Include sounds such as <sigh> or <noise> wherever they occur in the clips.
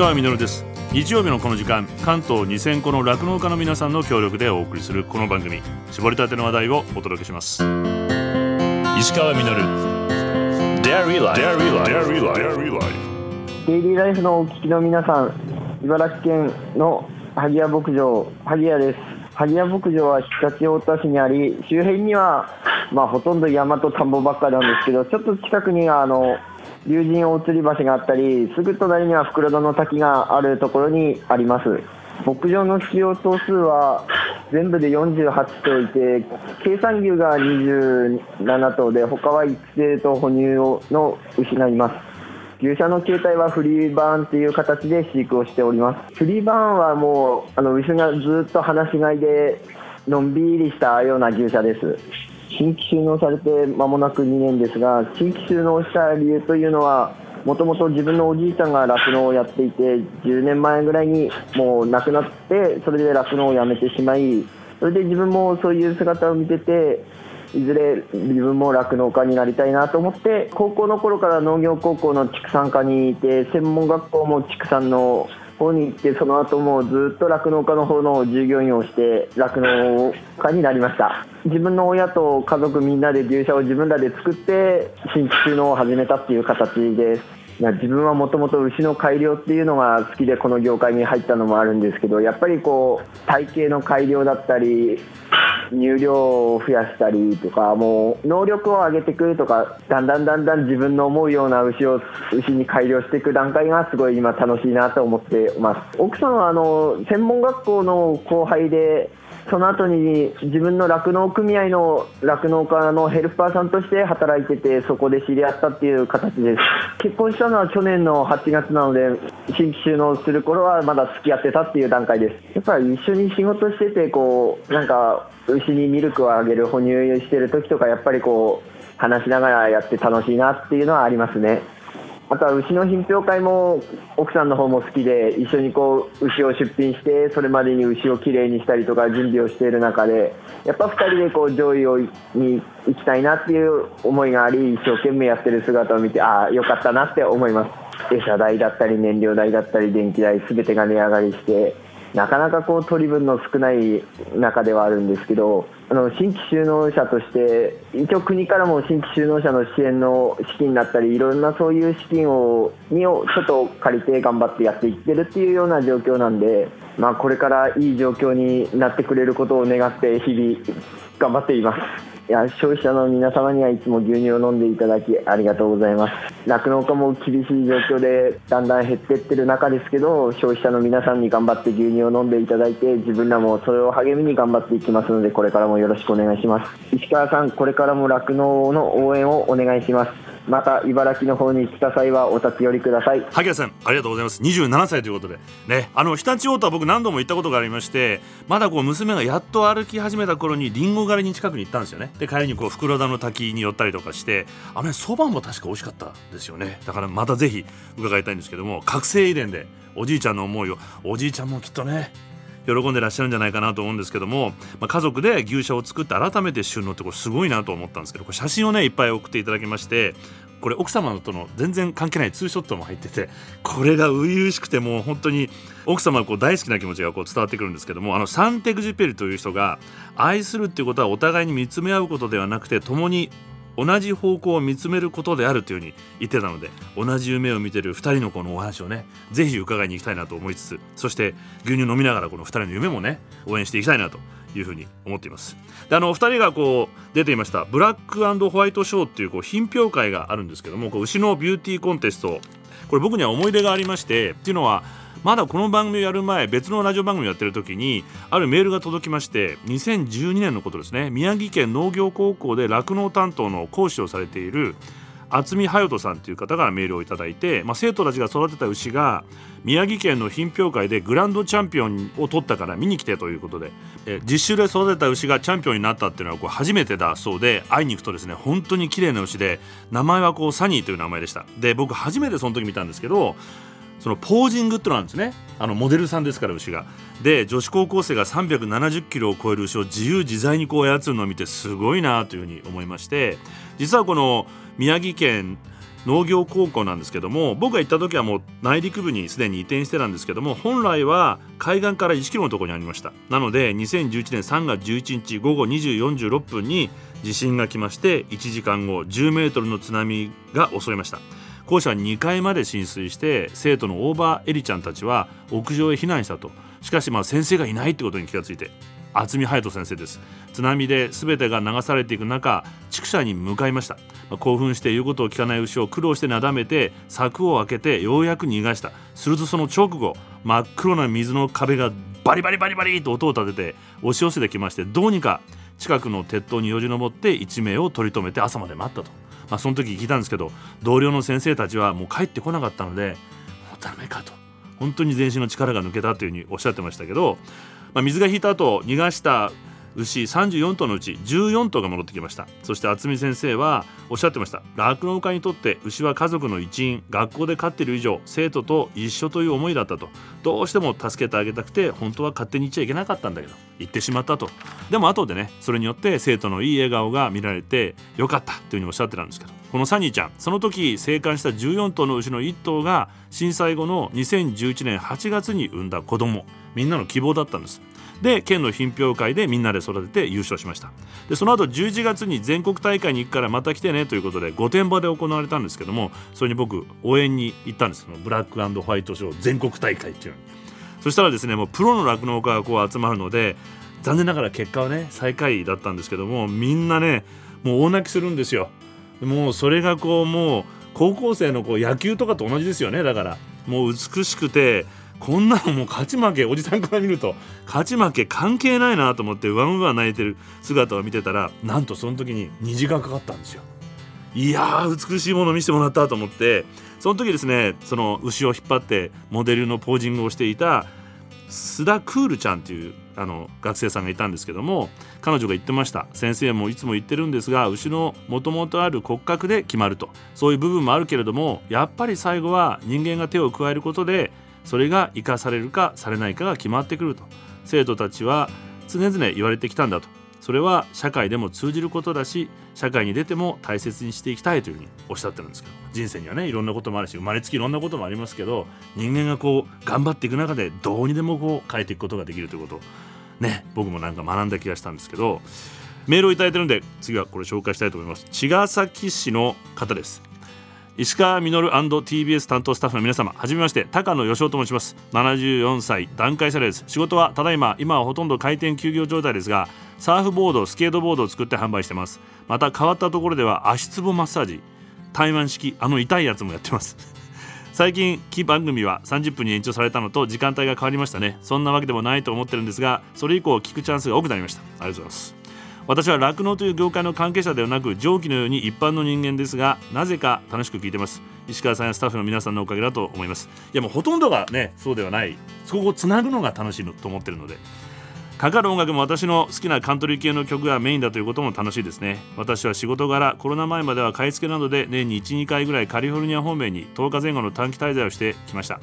川みです。日曜日のこの時間関東2000個の酪農家の皆さんの協力でお送りするこの番組。絞りたての話題をお届けします。石川み Dairy Life デイリーライフのお聞きの皆さん茨城県の萩谷牧場萩谷です。萩谷牧場は常陸太田市にあり周辺にはまあほとんど山と田んぼばっかりなんですけどちょっと近くにあの竜神大吊り橋があったりすぐ隣には袋田の滝があるところにあります。牧場の使用頭数は全部で48頭いて計算牛が27頭で他は育成と哺乳の牛がいます。牛舎の形態はフリーバーンという形で飼育をしております。フリーバーンはもうあの牛がずっと放し飼いでのんびりしたような牛舎です。新規収納されて間もなく2年ですが新規収納した理由というのはもともと自分のおじいちゃんが酪農をやっていて10年前ぐらいにもう亡くなってそれで酪農をやめてしまいそれで自分もそういう姿を見てていずれ自分も酪農家になりたいなと思って高校の頃から農業高校の畜産科にいて専門学校も畜産の方に行ってその後もずっと酪農家の方の従業員をして酪農家になりました。自分の親と家族みんなで牛舎を自分らで作って新規収納を始めたっていう形です。自分はもともと牛の改良っていうのが好きでこの業界に入ったのもあるんですけどやっぱりこう体型の改良だったり乳量を増やしたりとかもう能力を上げていくとかだんだんだんだん自分の思うような牛を牛に改良していく段階がすごい今楽しいなと思ってます。奥さんはあの専門学校の後輩でその後に自分の酪農組合の酪農家のヘルパーさんとして働いててそこで知り合ったっていう形です。結婚したのは去年の8月なので新規収納する頃はまだ付き合ってたっていう段階です。やっぱり一緒に仕事しててこうなんか牛にミルクをあげる哺乳してる時とかやっぱりこう話しながらやって楽しいなっていうのはありますね。あとは牛の品評会も奥さんの方も好きで一緒にこう牛を出品してそれまでに牛をきれいにしたりとか準備をしている中でやっぱ2人でこう上位をに行きたいなっていう思いがあり一生懸命やってる姿を見てああよかったなって思います。餌代だったり燃料代だったり電気代全てが値上がりしてなかなかこう取り分の少ない中ではあるんですけどあの新規就農者として一応国からも新規就農者の支援の資金だったりいろんなそういう資金をにをちょっと借りて頑張ってやっていってるっていうような状況なんで、まあ、これからいい状況になってくれることを願って日々頑張っています。いや消費者の皆様にはいつも牛乳を飲んでいただきありがとうございます。酪農家も厳しい状況でだんだん減っていってる中ですけど消費者の皆さんに頑張って牛乳を飲んでいただいて自分らもそれを励みに頑張っていきますのでこれからもよろしくお願いします。石川さんこれからも酪農の応援をお願いします。また茨城の方に来た際はお立ち寄りください。萩谷さんありがとうございます。27歳ということで。ねあの常陸太田は僕何度も行ったことがありましてまだこう娘がやっと歩き始めた頃にりんご狩りに近くに行ったんですよね。で帰りにこう袋田の滝に寄ったりとかしてあのねそばも確か美味しかったですよね。だからまたぜひ伺いたいんですけども覚醒遺伝でおじいちゃんの思いをおじいちゃんもきっとね喜んでらっしゃるんじゃないかなと思うんですけども、まあ、家族で牛舎を作って改めて収納ってこれすごいなと思ったんですけどこれ写真をねいっぱい送っていただきましてこれ奥様との全然関係ないツーショットも入っててこれが初々しくてもう本当に奥様こう大好きな気持ちがこう伝わってくるんですけどもあのサンテグジュペリという人が愛するっていうことはお互いに見つめ合うことではなくて共に同じ方向を見つめることであるというふうに言ってたので同じ夢を見てる2人のこのお話をねぜひ伺いに行きたいなと思いつつそして牛乳飲みながらこの2人の夢もね応援していきたいなというふうに思っています。であの2人がこう出ていましたブラックホワイトショーっていうこう品評会があるんですけどもこう牛のビューティーコンテスト。これ僕には思い出がありましてっていうのはまだこの番組をやる前別のラジオ番組をやってる時にあるメールが届きまして2012年のことですね。宮城県農業高校で酪農担当の講師をされている渥美隼人さんという方からメールをいただいて、まあ、生徒たちが育てた牛が宮城県の品評会でグランドチャンピオンを取ったから見に来てということでえ実習で育てた牛がチャンピオンになったっていうのはこう初めてだそうで会いに行くとですね本当に綺麗な牛で名前はこうサニーという名前でした。で僕初めてその時見たんですけどそのポージングってのなんですね。あのモデルさんですから牛が。で女子高校生が370キロを超える牛を自由自在にこう操るのを見てすごいなというふうに思いまして実はこの宮城県農業高校なんですけども僕が行った時はもう内陸部にすでに移転してたんですけども本来は海岸から1キロのところにありました。なので2011年3月11日午後2時46分に地震が来まして1時間後10メートルの津波が襲いました。校舎2階まで浸水して生徒のオーバーエリちゃんたちは屋上へ避難したと。しかしまあ先生がいないってことに気がついて渥美隼人先生です。津波で全てが流されていく中畜舎に向かいました、まあ、興奮して言うことを聞かない牛を苦労してなだめて柵を開けてようやく逃がした。するとその直後真っ黒な水の壁がバリバリバリバリと音を立てて押し寄せてきましてどうにか近くの鉄塔によじ登って1名を取り留めて朝まで待ったと、まあ、その時聞いたんですけど同僚の先生たちはもう帰ってこなかったのでもうダメかと。本当に全身の力が抜けたというふうにおっしゃってましたけどまあ、水が引いた後逃がした牛34頭のうち14頭が戻ってきました。そして渥美先生はおっしゃってました。酪農家にとって牛は家族の一員学校で飼っている以上生徒と一緒という思いだったと。どうしても助けてあげたくて本当は勝手に行っちゃいけなかったんだけど行ってしまったと。でも後でねそれによって生徒のいい笑顔が見られてよかったというふうにおっしゃってたんですけど。このサニーちゃんその時生還した14頭の牛の1頭が震災後の2011年8月に産んだ子供。みんなの希望だったんです。で県の品評会でみんなで育てて優勝しました。でその後11月に全国大会に行くからまた来てねということで御殿場で行われたんですけどもそれに僕応援に行ったんです。ブラックホワイトショー全国大会っていうのに。そしたらですねもうプロの酪農家がこう集まるので残念ながら結果はね最下位だったんですけどもみんなねもう大泣きするんですよ。もうそれがこうもう高校生のこう野球とかと同じですよね。だからもう美しくてこんなのもう勝ち負けおじさんから見ると勝ち負け関係ないなと思ってワンワン泣いてる姿を見てたらなんとその時に虹がかかったんですよ。いや美しいもの見せてもらったと思ってその時ですねその牛を引っ張ってモデルのポージングをしていた須田クールちゃんっていうあの学生さんがいたんですけども彼女が言ってました先生もいつも言ってるんですが牛のもともとある骨格で決まるとそういう部分もあるけれどもやっぱり最後は人間が手を加えることでそれが生かされるかされないかが決まってくると。生徒たちは常々言われてきたんだと。それは社会でも通じることだし社会に出ても大切にしていきたいというふうにおっしゃってるんですけど。人生にはねいろんなこともあるし生まれつきいろんなこともありますけど人間がこう頑張っていく中でどうにでもこう変えていくことができるということ。ね僕もなんか学んだ気がしたんですけどメールを頂いてるんで次はこれ紹介したいと思います。茅ヶ崎市の方です。石川稔 &TBS 担当スタッフの皆様はじめまして高野義雄と申します。74歳団塊者です。仕事はただいま今はほとんど開店休業状態ですがサーフボードスケートボードを作って販売してます。また変わったところでは足つぼマッサージ。台湾式あの痛いやつもやってます。最近木番組は30分に延長されたのと時間帯が変わりましたね。そんなわけでもないと思ってるんですがそれ以降聞くチャンスが多くなりました。ありがとうございます。私は酪農という業界の関係者ではなく上記のように一般の人間ですがなぜか楽しく聞いてます。石川さんやスタッフの皆さんのおかげだと思います。いやもうほとんどがねそうではない。そこをつなぐのが楽しいのと思ってるので。かかる音楽も私の好きなカントリー系の曲がメインだということも楽しいですね。私は仕事柄コロナ前までは買い付けなどで年に12回ぐらいカリフォルニア方面に10日前後の短期滞在をしてきました。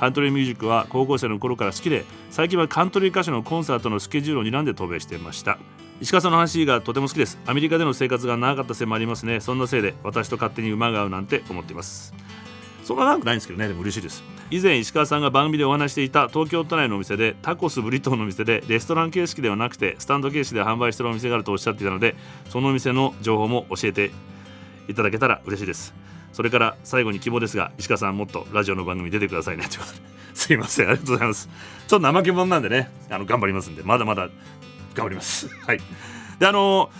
カントリーミュージックは高校生の頃から好きで最近はカントリー歌手のコンサートのスケジュールを睨んで渡米していました。石川さんの話がとても好きです。アメリカでの生活が長かったせいもありますね。そんなせいで私と勝手に馬が合うなんて思っています。そんな長くないんですけどね。でも嬉しいです。以前石川さんが番組でお話していた東京都内のお店でタコスブリトーのお店でレストラン形式ではなくてスタンド形式で販売してるお店があるとおっしゃっていたのでそのお店の情報も教えていただけたら嬉しいです。それから最後に希望ですが石川さんもっとラジオの番組出てくださいね。ということで。すいません。ありがとうございます。ちょっと怠け者なんでね。あの頑張りますんで。まだまだ頑張ります。<laughs> はい。であの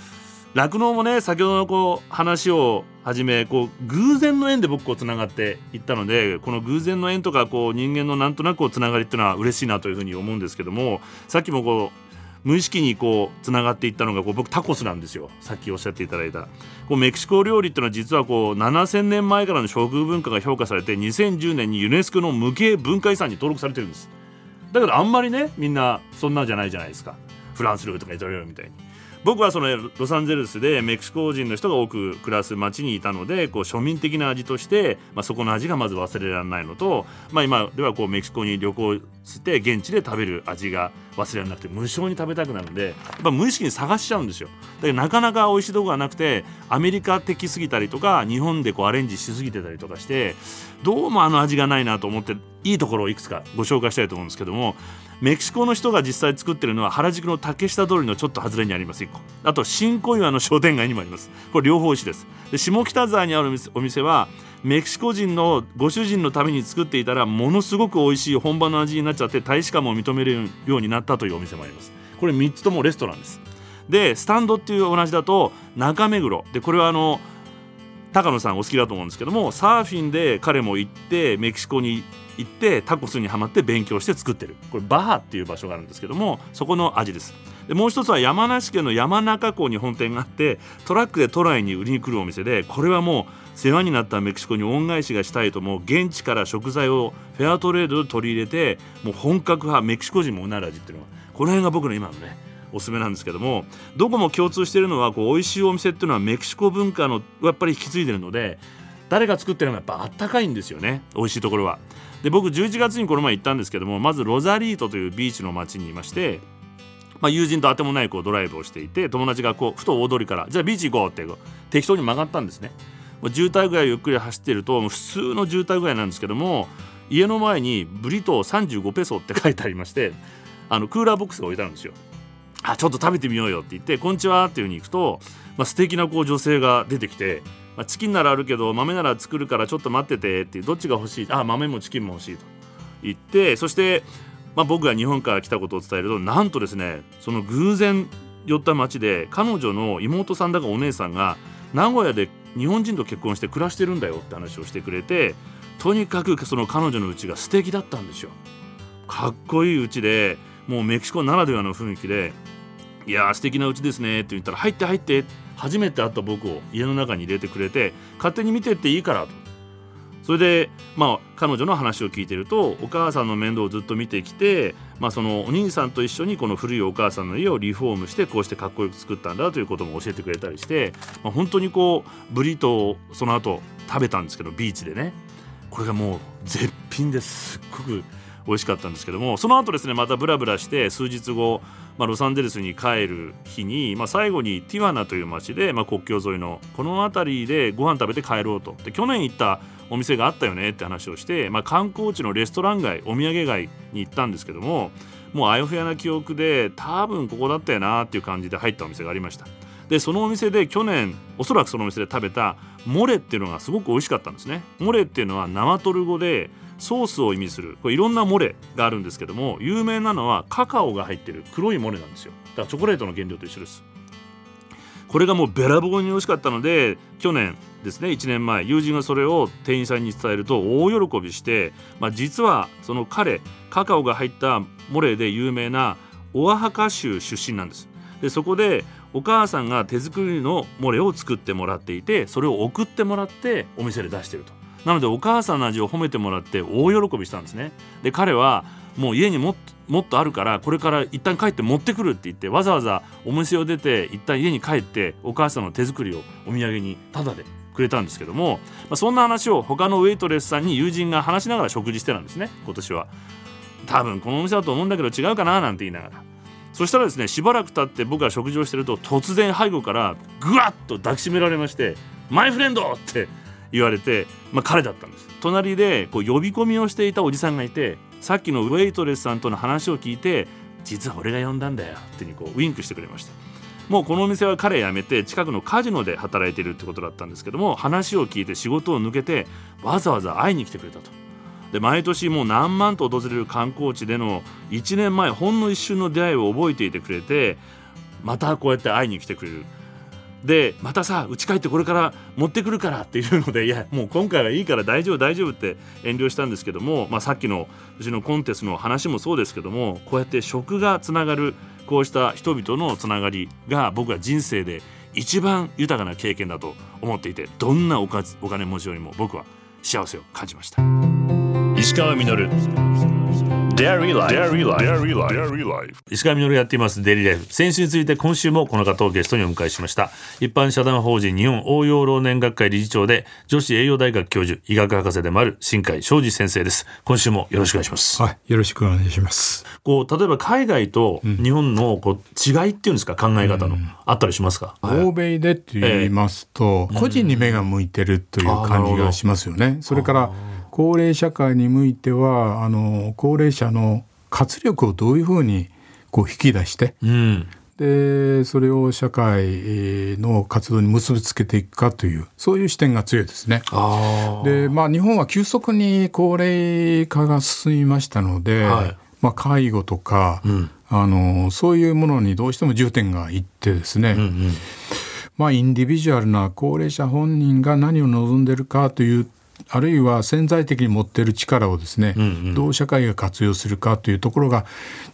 酪農もね先ほどのこう話をはじめこう偶然の縁で僕こうつながっていったのでこの偶然の縁とかこう人間のなんとなくこうつながりっていうのは嬉しいなというふうに思うんですけどもさっきもこう無意識にこうつながっていったのがこう僕タコスなんですよ。さっきおっしゃっていただいた。こうメキシコ料理っていうのは実はこう7000年前からの食文化が評価されて2010年にユネスコの無形文化遺産に登録されてるんです。だけどあんまりねみんなそんなんじゃないじゃないですか。フランス料理とかイタリア料理みたいに。僕はそのロサンゼルスでメキシコ人の人が多く暮らす町にいたのでこう庶民的な味として、まあ、そこの味がまず忘れられないのと、まあ、今ではこうメキシコに旅行して現地で食べる味が忘れられなくて無性に食べたくなるんでやっぱ無意識に探しちゃうんですよ。だけどなかなか美味しいとこがなくてアメリカ的すぎたりとか日本でこうアレンジしすぎてたりとかしてどうもあの味がないなと思っていいところをいくつかご紹介したいと思うんですけどもメキシコの人が実際作ってるのは原宿の竹下通りのちょっと外れにあります。1個。あと新小岩の商店街にもあります。これ両方石です。で下北沢にあるお店はメキシコ人のご主人のために作っていたらものすごく美味しい本場の味になっちゃって大使館も認めるようになったというお店もあります。これ3つともレストランです。でスタンドっていう同じだと中目黒。でこれはあの高野さんお好きだと思うんですけどもサーフィンで彼も行ってメキシコに行ってタコスにはまって勉強して作ってる。これバハっていう場所があるんですけどもそこの味です。でもう一つは山梨県の山中湖に本店があってトラックで都内に売りに来るお店でこれはもう世話になったメキシコに恩返しがしたいともう現地から食材をフェアトレードで取り入れてもう本格派メキシコ人もうなる味っていうのはこの辺が僕の今のねおすすめなんですけどもどこも共通しているのはこう美味しいお店っていうのはメキシコ文化のやっぱり引き継いでるので誰が作ってるのはやっぱあったかいんですよね美味しいところは。で僕11月にこの前行ったんですけどもまずロザリートというビーチの町にいましてまあ、友人とあてもないこうドライブをしていて友達がこうふと大通りからじゃあビーチ行こうって適当に曲がったんですね。渋滞ぐらいゆっくり走ってると普通の渋滞ぐらいなんですけども家の前にブリトー35ペソって書いてありましてあのクーラーボックスが置いてあるんですよ。あちょっと食べてみようよって言って「こんにちは」っていう風に行くと、まあ、素敵なこう女性が出てきて、まあ、チキンならあるけど豆なら作るからちょっと待っててってどっちが欲しい？あ豆もチキンも欲しいと言ってそして、まあ、僕が日本から来たことを伝えるとなんとですねその偶然寄った町で彼女の妹さんだかお姉さんが名古屋で日本人と結婚して暮らしてるんだよって話をしてくれてとにかくその彼女の家が素敵だったんですよ。かっこいい家でもうメキシコならではの雰囲気でいやー素敵なうちですねって言ったら入って入ってって初めて会った僕を家の中に入れてくれて勝手に見てっていいからと。それでまあ彼女の話を聞いてるとお母さんの面倒をずっと見てきて、まあ、そのお兄さんと一緒にこの古いお母さんの家をリフォームしてこうしてかっこよく作ったんだということも教えてくれたりして、まあ、本当にこうブリトをその後食べたんですけどビーチでね。これがもう絶品ですっごく美味しかったんですけどもその後ですねまたブラブラして数日後まあ、ロサンゼルスに帰る日に、まあ、最後にティワナという町で、まあ、国境沿いのこの辺りでご飯食べて帰ろうと。で去年行ったお店があったよねって話をして、まあ、観光地のレストラン街お土産街に行ったんですけどももうあやふやな記憶で多分ここだったよなっていう感じで入ったお店がありました。でそのお店で去年おそらくそのお店で食べたモレっていうのがすごく美味しかったんですね。モレっていうのはナマトル語でソースを意味する。これいろんなモレがあるんですけども有名なのはカカオが入ってる黒いモレなんですよ。だからチョコレートの原料と一緒です。これがもうべらぼうに美味しかったので去年ですね1年前友人がそれを店員さんに伝えると大喜びして、まあ、実はその彼カカオが入ったモレで有名なオアハカ州出身なんです。でそこでお母さんが手作りのモレを作ってもらっていてそれを送ってもらってお店で出してると。なのでお母さんの味を褒めてもらって大喜びしたんですねで彼はもう家にもっもっとあるからこれから一旦帰って持ってくるって言ってわざわざお店を出て一旦家に帰ってお母さんの手作りをお土産にタダでくれたんですけども、まあ、そんな話を他のウェイトレスさんに友人が話しながら食事してたんですね今年は多分このお店だと思うんだけど違うかななんて言いながらそしたらですねしばらく経って僕が食事をしてると突然背後からぐわっと抱きしめられまして「マイフレンド!」って言われて、まあ、彼だったんです。隣でこう呼び込みをしていたおじさんがいてさっきのウェイトレスさんとの話を聞いて実は俺が呼んだんだよってにこうウインクしてくれました。もうこのお店は彼辞めて近くのカジノで働いてるってことだったんですけども話を聞いて仕事を抜けてわざわざ会いに来てくれたと。で毎年もう何万と訪れる観光地での1年前ほんの一瞬の出会いを覚えていてくれてまたこうやって会いに来てくれる。でまたさ家帰ってこれから持ってくるからっていうのでいやもう今回はいいから大丈夫大丈夫って遠慮したんですけども、まあ、さっきのうちのコンテストの話もそうですけどもこうやって食がつながるこうした人々のつながりが僕は人生で一番豊かな経験だと思っていてどんなおかお金持ちよりも僕は幸せを感じました。石川稔。Dairy Life. Dairy Life. Dairy Life. Dairy Life. 石川稔やっていますデイリーライフ。先週について今週もこの方をゲストにお迎えしました。一般社団法人日本応用老年学会理事長で女子栄養大学教授、医学博士でもある新海昌司先生です。今週もよろしくお願いします。はい、よろしくお願いします。こう例えば海外と日本のこう違いっていうんですか？考え方の、あったりしますか？欧米でって言いますと、個人に目が向いてるという感じがしますよね。それから高齢社会に向いてはあの高齢者の活力をどういうふうにこう引き出してうん。でそれを社会の活動に結びつけていくかというそういう視点が強いですね。でまあ日本は急速に高齢化が進みましたので、はいまあ、介護とか、んあのそういうものにどうしても重点がいってですね、うんうん。まあ、インディビジュアルな高齢者本人が何を望んでるかというあるいは潜在的に持っている力をですね、んうんどう社会が活用するかというところが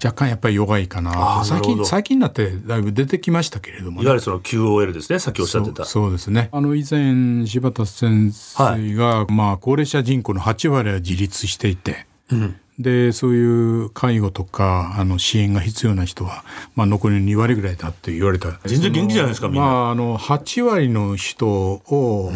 若干やっぱり弱いかあな最近最近になってだいぶ出てきましたけれどもね、いわゆるその QOL ですね。さっきおっしゃってた。そうですねあの以前柴田先生が、まあ、高齢者人口の8割は自立していて、うん。でそういう介護とかあの支援が必要な人は、まあ、残りの2割ぐらいだって言われた全然元気じゃないですかみんな。まあ、あの8割の人を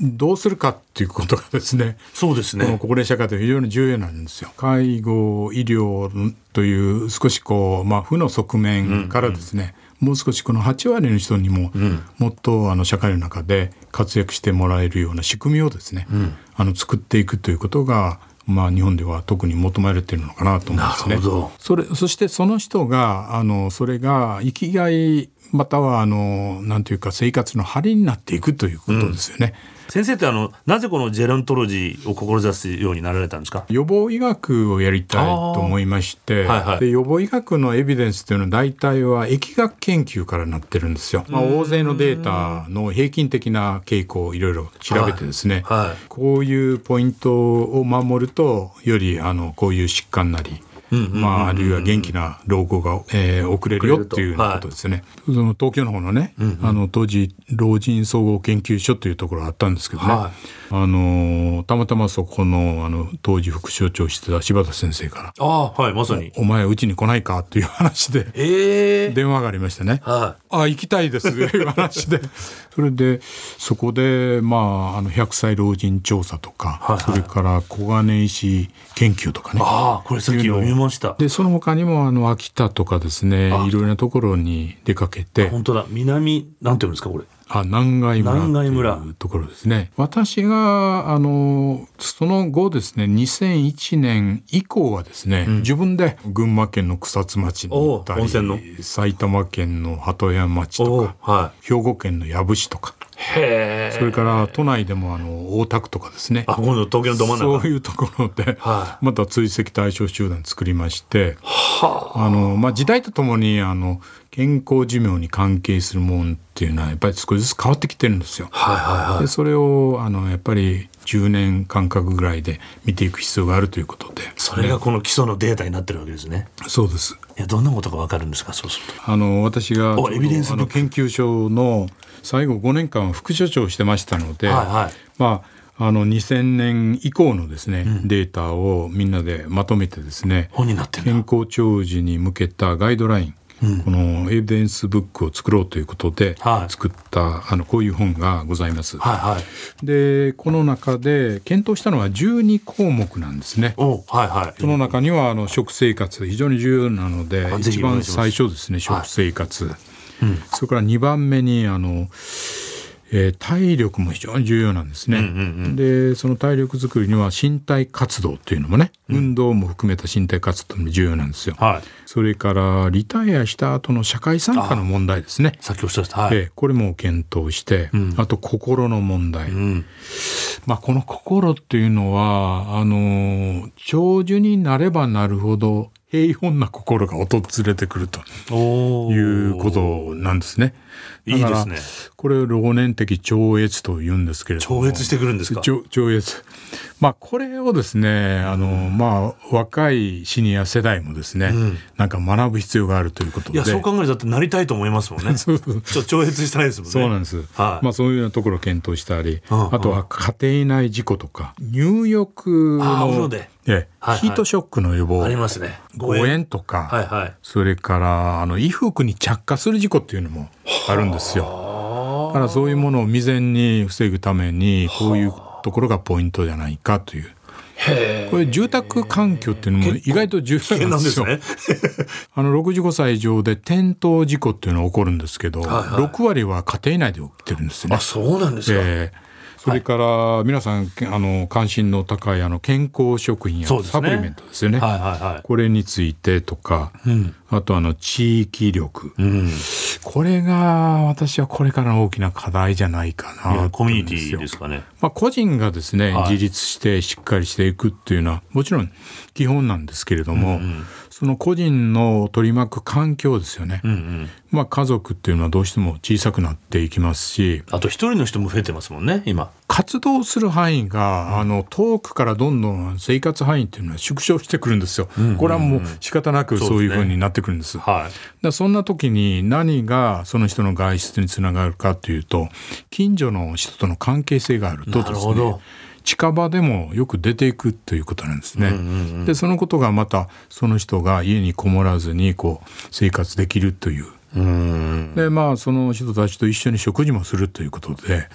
どうするかっていうことがですね、そうですね。この高齢社会で非常に重要なんですよ。介護医療という少しこう、まあ、負の側面からですね、もう少しこの8割の人にも、もっとあの社会の中で活躍してもらえるような仕組みをですね、あの作っていくということが、まあ、日本では特に求められているのかなと思うんですね。なるほどそれそしてその人があのそれが生きがいまたはあのなんていうか生活の張りになっていくということですよね。先生ってあのなぜこのジェロントロジーを志すようになられたんですか？予防医学をやりたいと思いまして、はいはいで予防医学のエビデンスというのは大体は疫学研究からなってるんですよ。まあ、大勢のデータの平均的な傾向をいろいろ調べてですね、はいはいこういうポイントを守るとよりあのこういう疾患なり、まあ、あるいは元気な老後が、えー遅れるよっていうことですね。その東京の方のね、あの当時老人総合研究所というところがあったんですけどね、はあのたまたまそこのあの当時副所長をしてた柴田先生からああはいまさに「お前うちに来ないか?」という話でええ電話がありましてね。はあ行きたいですと <laughs> いう話で。それでそこで、まあ、あの100歳老人調査とか、はいはい。それから小金井市研究とかね。ああこれさっき読みました。でその他にもあの秋田とかですねいろいろなところに出かけて。本当だ。南なんていうんですかこれあ南貝村というところですね。私があのその後ですね2001年以降はですね、自分で群馬県の草津町に行ったり埼玉県の鳩山町とおかは兵庫県の養父市とかそれから都内でもあの大田区とかですね。あ今度東京のど真ん中そういうところで、はまた追跡対象集団作りまして、あのまあ、時代とともにあの健康寿命に関係するもんっていうのはやっぱり少しずつ変わってきてるんですよ。はいはいはい。でそれをあのやっぱり10年間隔ぐらいで見ていく必要があるということで。それがこの基礎のデータになってるわけですね。そうです。いやどんなことがわかるんですか？そうすると。あの私がおエビデンスあの研究所の最後5年間は副所長をしてましたので、はいはい。まあ、あの2000年以降のですね、データをみんなでまとめてですね本になってるんだ。健康長寿に向けたガイドライン、このエビデンスブックを作ろうということではい。作った、あのこういう本がございます。はいはい。でこの中で検討したのは12項目なんですね。おはいはい。その中にはあの食生活非常に重要なので一番最初ですね食生活、それから2番目にあの、えー体力も非常に重要なんですね。でその体力づくりには身体活動というのもね、運動も含めた身体活動も重要なんですよ。はい。それからリタイアした後の社会参加の問題ですね。さっきおっしゃってた。はい、ええこれも検討して、あと心の問題、うん。まあ、この心っていうのはあの長寿になればなるほど平凡な心が訪れてくるということなんですね。いいですね。これを老年的超越と言うんですけれども。超越してくるんですか？超超越。まあこれをですねあの、まあ若いシニア世代もですね、なんか学ぶ必要があるということで。いやそう考えるとだってなりたいと思いますもんね。<laughs> そうそう。ちょ超越したいですもんね。そうなんです、はい。まあそういうようなところを検討したり、うん。あとは家庭内事故とか入浴あーお風呂ので、はいはい。ヒートショックの予防ありますね。誤嚥とか、はいはい。それからあの衣服に着火する事故っていうのもあるんですよ。だからそういうものを未然に防ぐためにこういうところがポイントじゃないかという。へこれ住宅環境っていうのも意外と重要えなんですよ。ね <laughs> あの65歳以上で転倒事故っていうのが起こるんですけど、はいはい6割は家庭内で起きてるんですねあ。そうなんですか、ええそれから皆さんけあの関心の高いあの健康食品やサプリメントですよね。はいはいはい。これについてとか、あとあの地域力、うん。これが私はこれからの大きな課題じゃないかなとコミュニティですかね。まあ、個人がですね、はい。自立してしっかりしていくっていうのはもちろん基本なんですけれども、その個人の取り巻く環境ですよね、うんうん。まあ、家族っていうのはどうしても小さくなっていきますし。あと一人の人も増えてますもんね今。活動する範囲が、あの遠くからどんどん生活範囲っていうのは縮小してくるんですよ、これはもう仕方なくそういうふうになってくるんです。はい。そんな時に何がその人の外出につながるかというと近所の人との関係性があるとなですねるほど近場でもよく出ていくということなんですね。でそのことがまたその人が家にこもらずにこう生活できるという。うん。でまあその人たちと一緒に食事もするということで、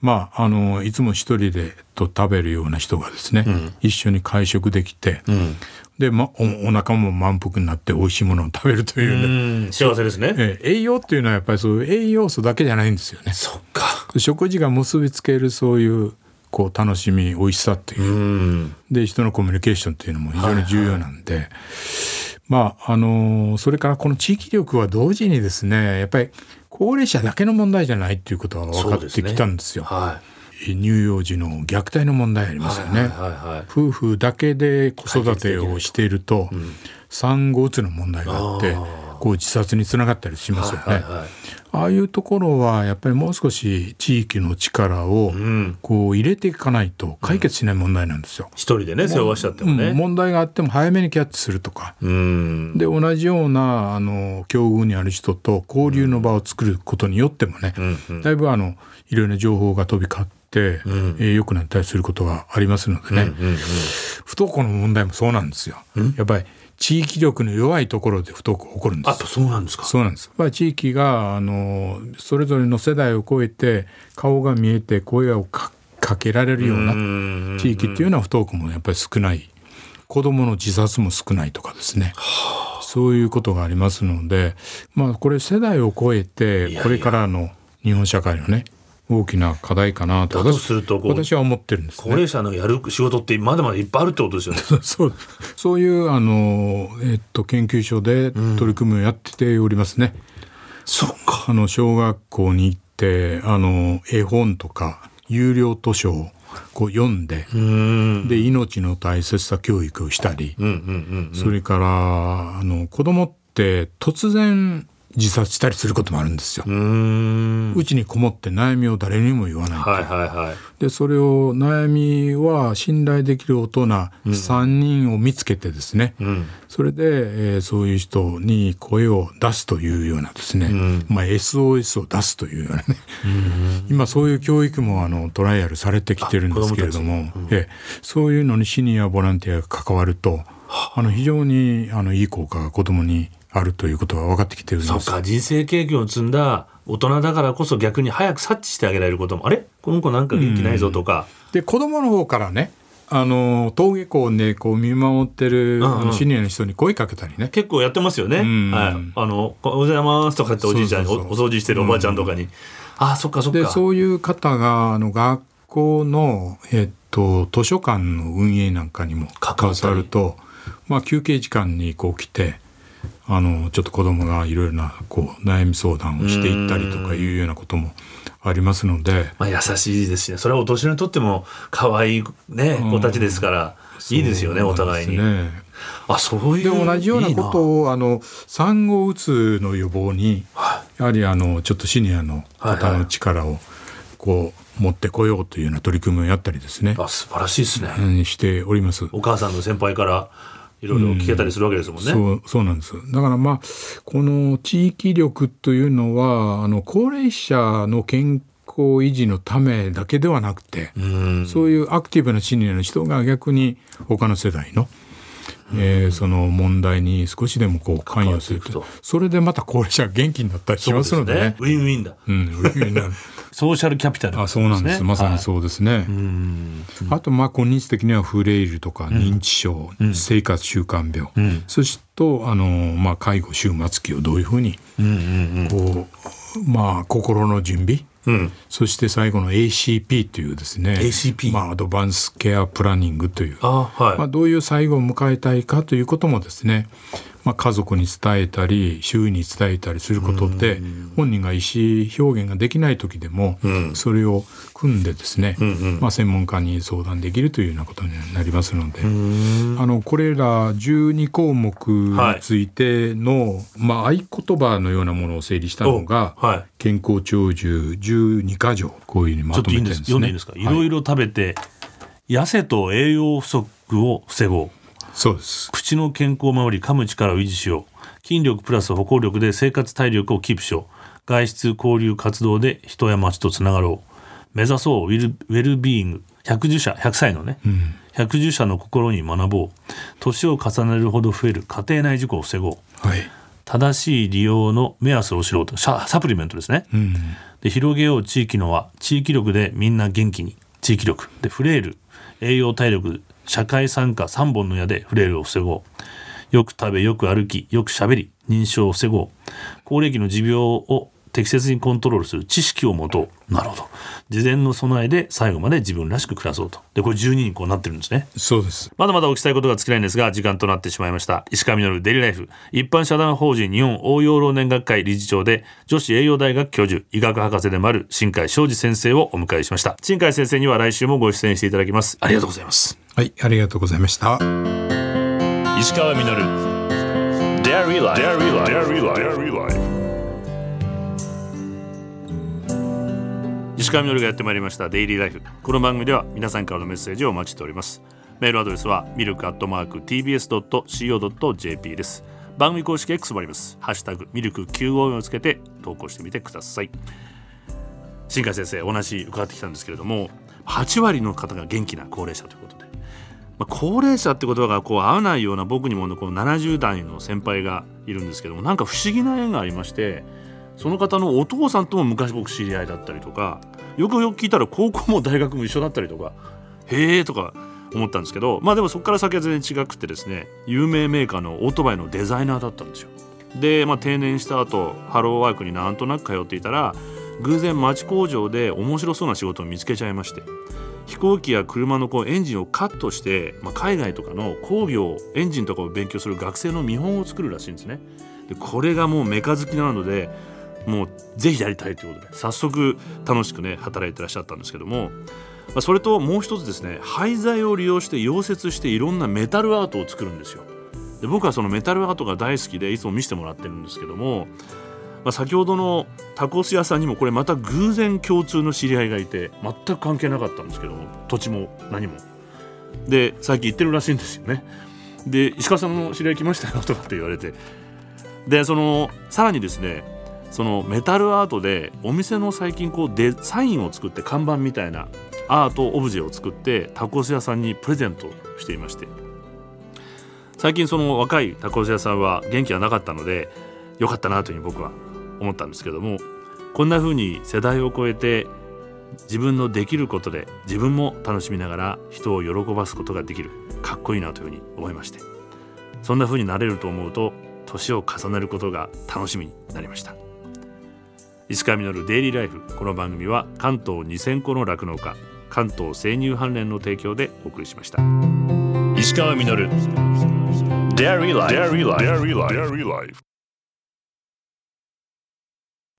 まああのいつも一人でと食べるような人がですね、一緒に会食できて、ん。で、ま、おお腹も満腹になって美味しいものを食べるというね、うん。幸せですね。ええ栄養っていうのはやっぱりそういう栄養素だけじゃないんですよね。そっか。食事が結びつけるそういうこう楽しみ美味しさっていう、うん。で人のコミュニケーションっていうのも非常に重要なんで、まああのそれからこの地域力は同時にですねやっぱり高齢者だけの問題じゃないっていうことが分かってきたんですよ。は乳幼児の虐待の問題ありいますよね。はいはいはい夫婦だけで子育てをしていると産後うつの問題があってこう自殺につながったりしますよね。はいはいああいうところはやっぱりもう少し地域の力をん。こう入れていかないと解決しない問題なんですよ。一人でね背負わしちゃってもうん。ね問題があっても早めにキャッチするとか。うん。で同じようなあの境遇にある人と交流の場を作ることによってもね、うん。だいぶあのいろいろな情報が飛び交って、えー良くなったりすることがありますのでね、うん。うん。不登校の問題もそうなんですよ。やっぱり地域力の弱いところで不登校起こるんです。あとそうなんですか。そうなんです。やっぱり地域があのそれぞれの世代を超えて顔が見えて声をかかけられるようなうん。地域っていうのは不登校もやっぱり少ない。子どもの自殺も少ないとかですね。そういうことがありますのでまあこれ世代を超えてこれからの日本社会のね大きな課題かなと。だと私すると私は思ってるんですね。高齢者のやる仕事ってまだまだいっぱいあるってことですよね。<laughs> そうそういうあの、えっと、研究所で取り組みをやっておりますね。そっか。あの小学校に行ってあの絵本とか有料図書をこう読んで、うん。で命の大切さ教育をしたり、うんうんうん。それからあの子供って突然自殺したりすることもあるんですよ。うん。うちにこもって悩みを誰にも言わないと、はいはいはい。でそれを悩みは信頼できる大人3人を見つけてですね、うん。それで、えーそういう人に声を出すというようなですね、まあ、SOS を出すというようなね、今そういう教育もあのトライアルされてきてるんですけれども、ええ。そういうのにシニアボランティアが関わるとあ。の非常にあのいい効果が子どもにあるということが分かってきてるんです。そっか人生経験を積んだ大人だからこそ逆に早く察知してあげられることも。あれ？この子なんか元気ないぞとか、で子どもの方からねあの登下校でこう見守ってる、んうん。あのシニアの人に声かけたりね。結構やってますよね、ん。はい、あの「おはようございます」とかっておじいちゃんにお掃除してるおばあちゃんとかに「あそっかそっか」でそういう方があの学校の、えっと、図書館の運営なんかにも関わると、まあ、休憩時間にこう来てあのちょっと子供がいろいろなこう悩み相談をしていったりとかいうようなこともありますので。まあ、優しいですしね。それはお年寄りにとっても可愛いね子たちですから、いいですよねお互いに、ねあそういうで同じようなことををあの産後うつの予防にやはりあのちょっとシニアの方の力をこう持ってこようというような取り組みをやったりですね、あ素晴らしいですね、うんしております。お母さんの先輩からいろいろ聞けたりするわけですもんね、そうそうなんです。だからまあこの地域力というのはあの高齢者の健康維持のためだけではなくて、そういうアクティブなシニアの人が逆に他の世代の、えーその問題に少しでもこう関与すると。それでまた高齢者が元気になったりしますのでね。ウィンウィンだ。うん、みんな <laughs> ソーシャルキャピタル、あそうなんです、まさにうそうですね。あとまあ今日的にはフレイルとか認知症、生活習慣病、そしてとあの、まあ、介護終末期をどういうふうにこう、まあ、心の準備、ん。そして最後の ACP というですね ACP まあ、アドバンスケアプランニングという。あはい、まあ、どういう最後を迎えたいかということもですね、まあ、家族に伝えたり周囲に伝えたりすることで本人が意思表現ができない時でもそれを組んでですね、まあ、専門家に相談できるというようなことになりますのであのこれら12項目についての、まあ、合言葉のようなものを整理したのが、健康長寿12か条こういうふうにまとめてるんですね。読んでいいですか、いろいろ食べて痩せと栄養不足を防ごうそうです。口の健康を守り噛む力を維持しよう。筋力プラス歩行力で生活体力をキープしよう。外出交流活動で人や町とつながろう。目指そう。ウィルウェルビーイング110社100歳のね、110社の心に学ぼう。年を重ねるほど増える。家庭内事故を防ごう。はい、正しい利用の目安を知ろうと。ササプリメントですね、うん。で広げよう地域の輪。地域力でみんな元気に。地域力でフレイル栄養体力社会参加3本の矢でフレイルを防ごうよく食べよく歩きよくしゃべり認知症を防ごう高齢期の持病を適切にコントロールする知識を持とうなるほど事前の備えで最後まで自分らしく暮らそうとでこれ12にこうなってるんですねそうですまだまだお聞きしたいことが尽きないんですが、時間となってしまいました。石川稔デイリーライフ、一般社団法人日本応用老年学会理事長で、女子栄養大学教授、医学博士でもある新海昌司先生をお迎えしました。新海先生には来週もご出演していただきます。ありがとうございます。はいありがとうございました。石川稔。Dairy Life. Dairy Life. 石川みのるがやってまいりました。デイリーライフこの番組では皆さんからのメッセージをお待ちしております。メールアドレスはミルクアットマーク tbs.co.jp です。番組公式 X もあります。ハッシュタグミルク954をつけて投稿してみてください。新海先生お話伺ってきたんですけれども8割の方が元気な高齢者ということで。まあ、高齢者って言葉がこう合わないような僕にもこう70代の先輩がいるんですけどもなんか不思議な縁がありましてその方のお父さんとも昔僕知り合いだったりとかよくよく聞いたら高校も大学も一緒だったりとかへえとか思ったんですけどまあでもそこから先は全然違くてですね有名メーカーのオートバイのデザイナーだったんですよ。で、まあ、定年した後ハローワークになんとなく通っていたら偶然町工場で面白そうな仕事を見つけちゃいまして飛行機や車のこうエンジンをカットして、まあ、海外とかの工業エンジンとかを勉強する学生の見本を作るらしいんですね。でこれがもうメカ好きなのでもうぜひやりたいということで早速楽しくね働いてらっしゃったんですけども、まあ、それともう一つですね廃材を利用して溶接していろんなメタルアートを作るんですよ。で僕はそのメタルアートが大好きでいつも見せてもらってるんですけども、まあ、先ほどのタコス屋さんにもこれまた偶然共通の知り合いがいて全く関係なかったんですけども土地も何も。で最近行ってるらしいんですよね。で石川さんの知り合い来ましたよとかって言われて。でそのさらにですねそのメタルアートでお店の最近こうデサインを作って看板みたいなアートオブジェを作ってタコス屋さんにプレゼントしていまして。最近その若いタコス屋さんは元気がなかったのでよかったなというふうに僕は思ったんですけどもこんな風に世代を超えて自分のできることで自分も楽しみながら人を喜ばすことができるかっこいいなというふうに思いましてそんな風になれると思うと年を重ねることが楽しみになりました石川稔デイリーライフこの番組は関東2000個の酪農家関東生乳関連の提供でお送りしました石川稔 Dairy Life. Dairy Life. Dairy Life.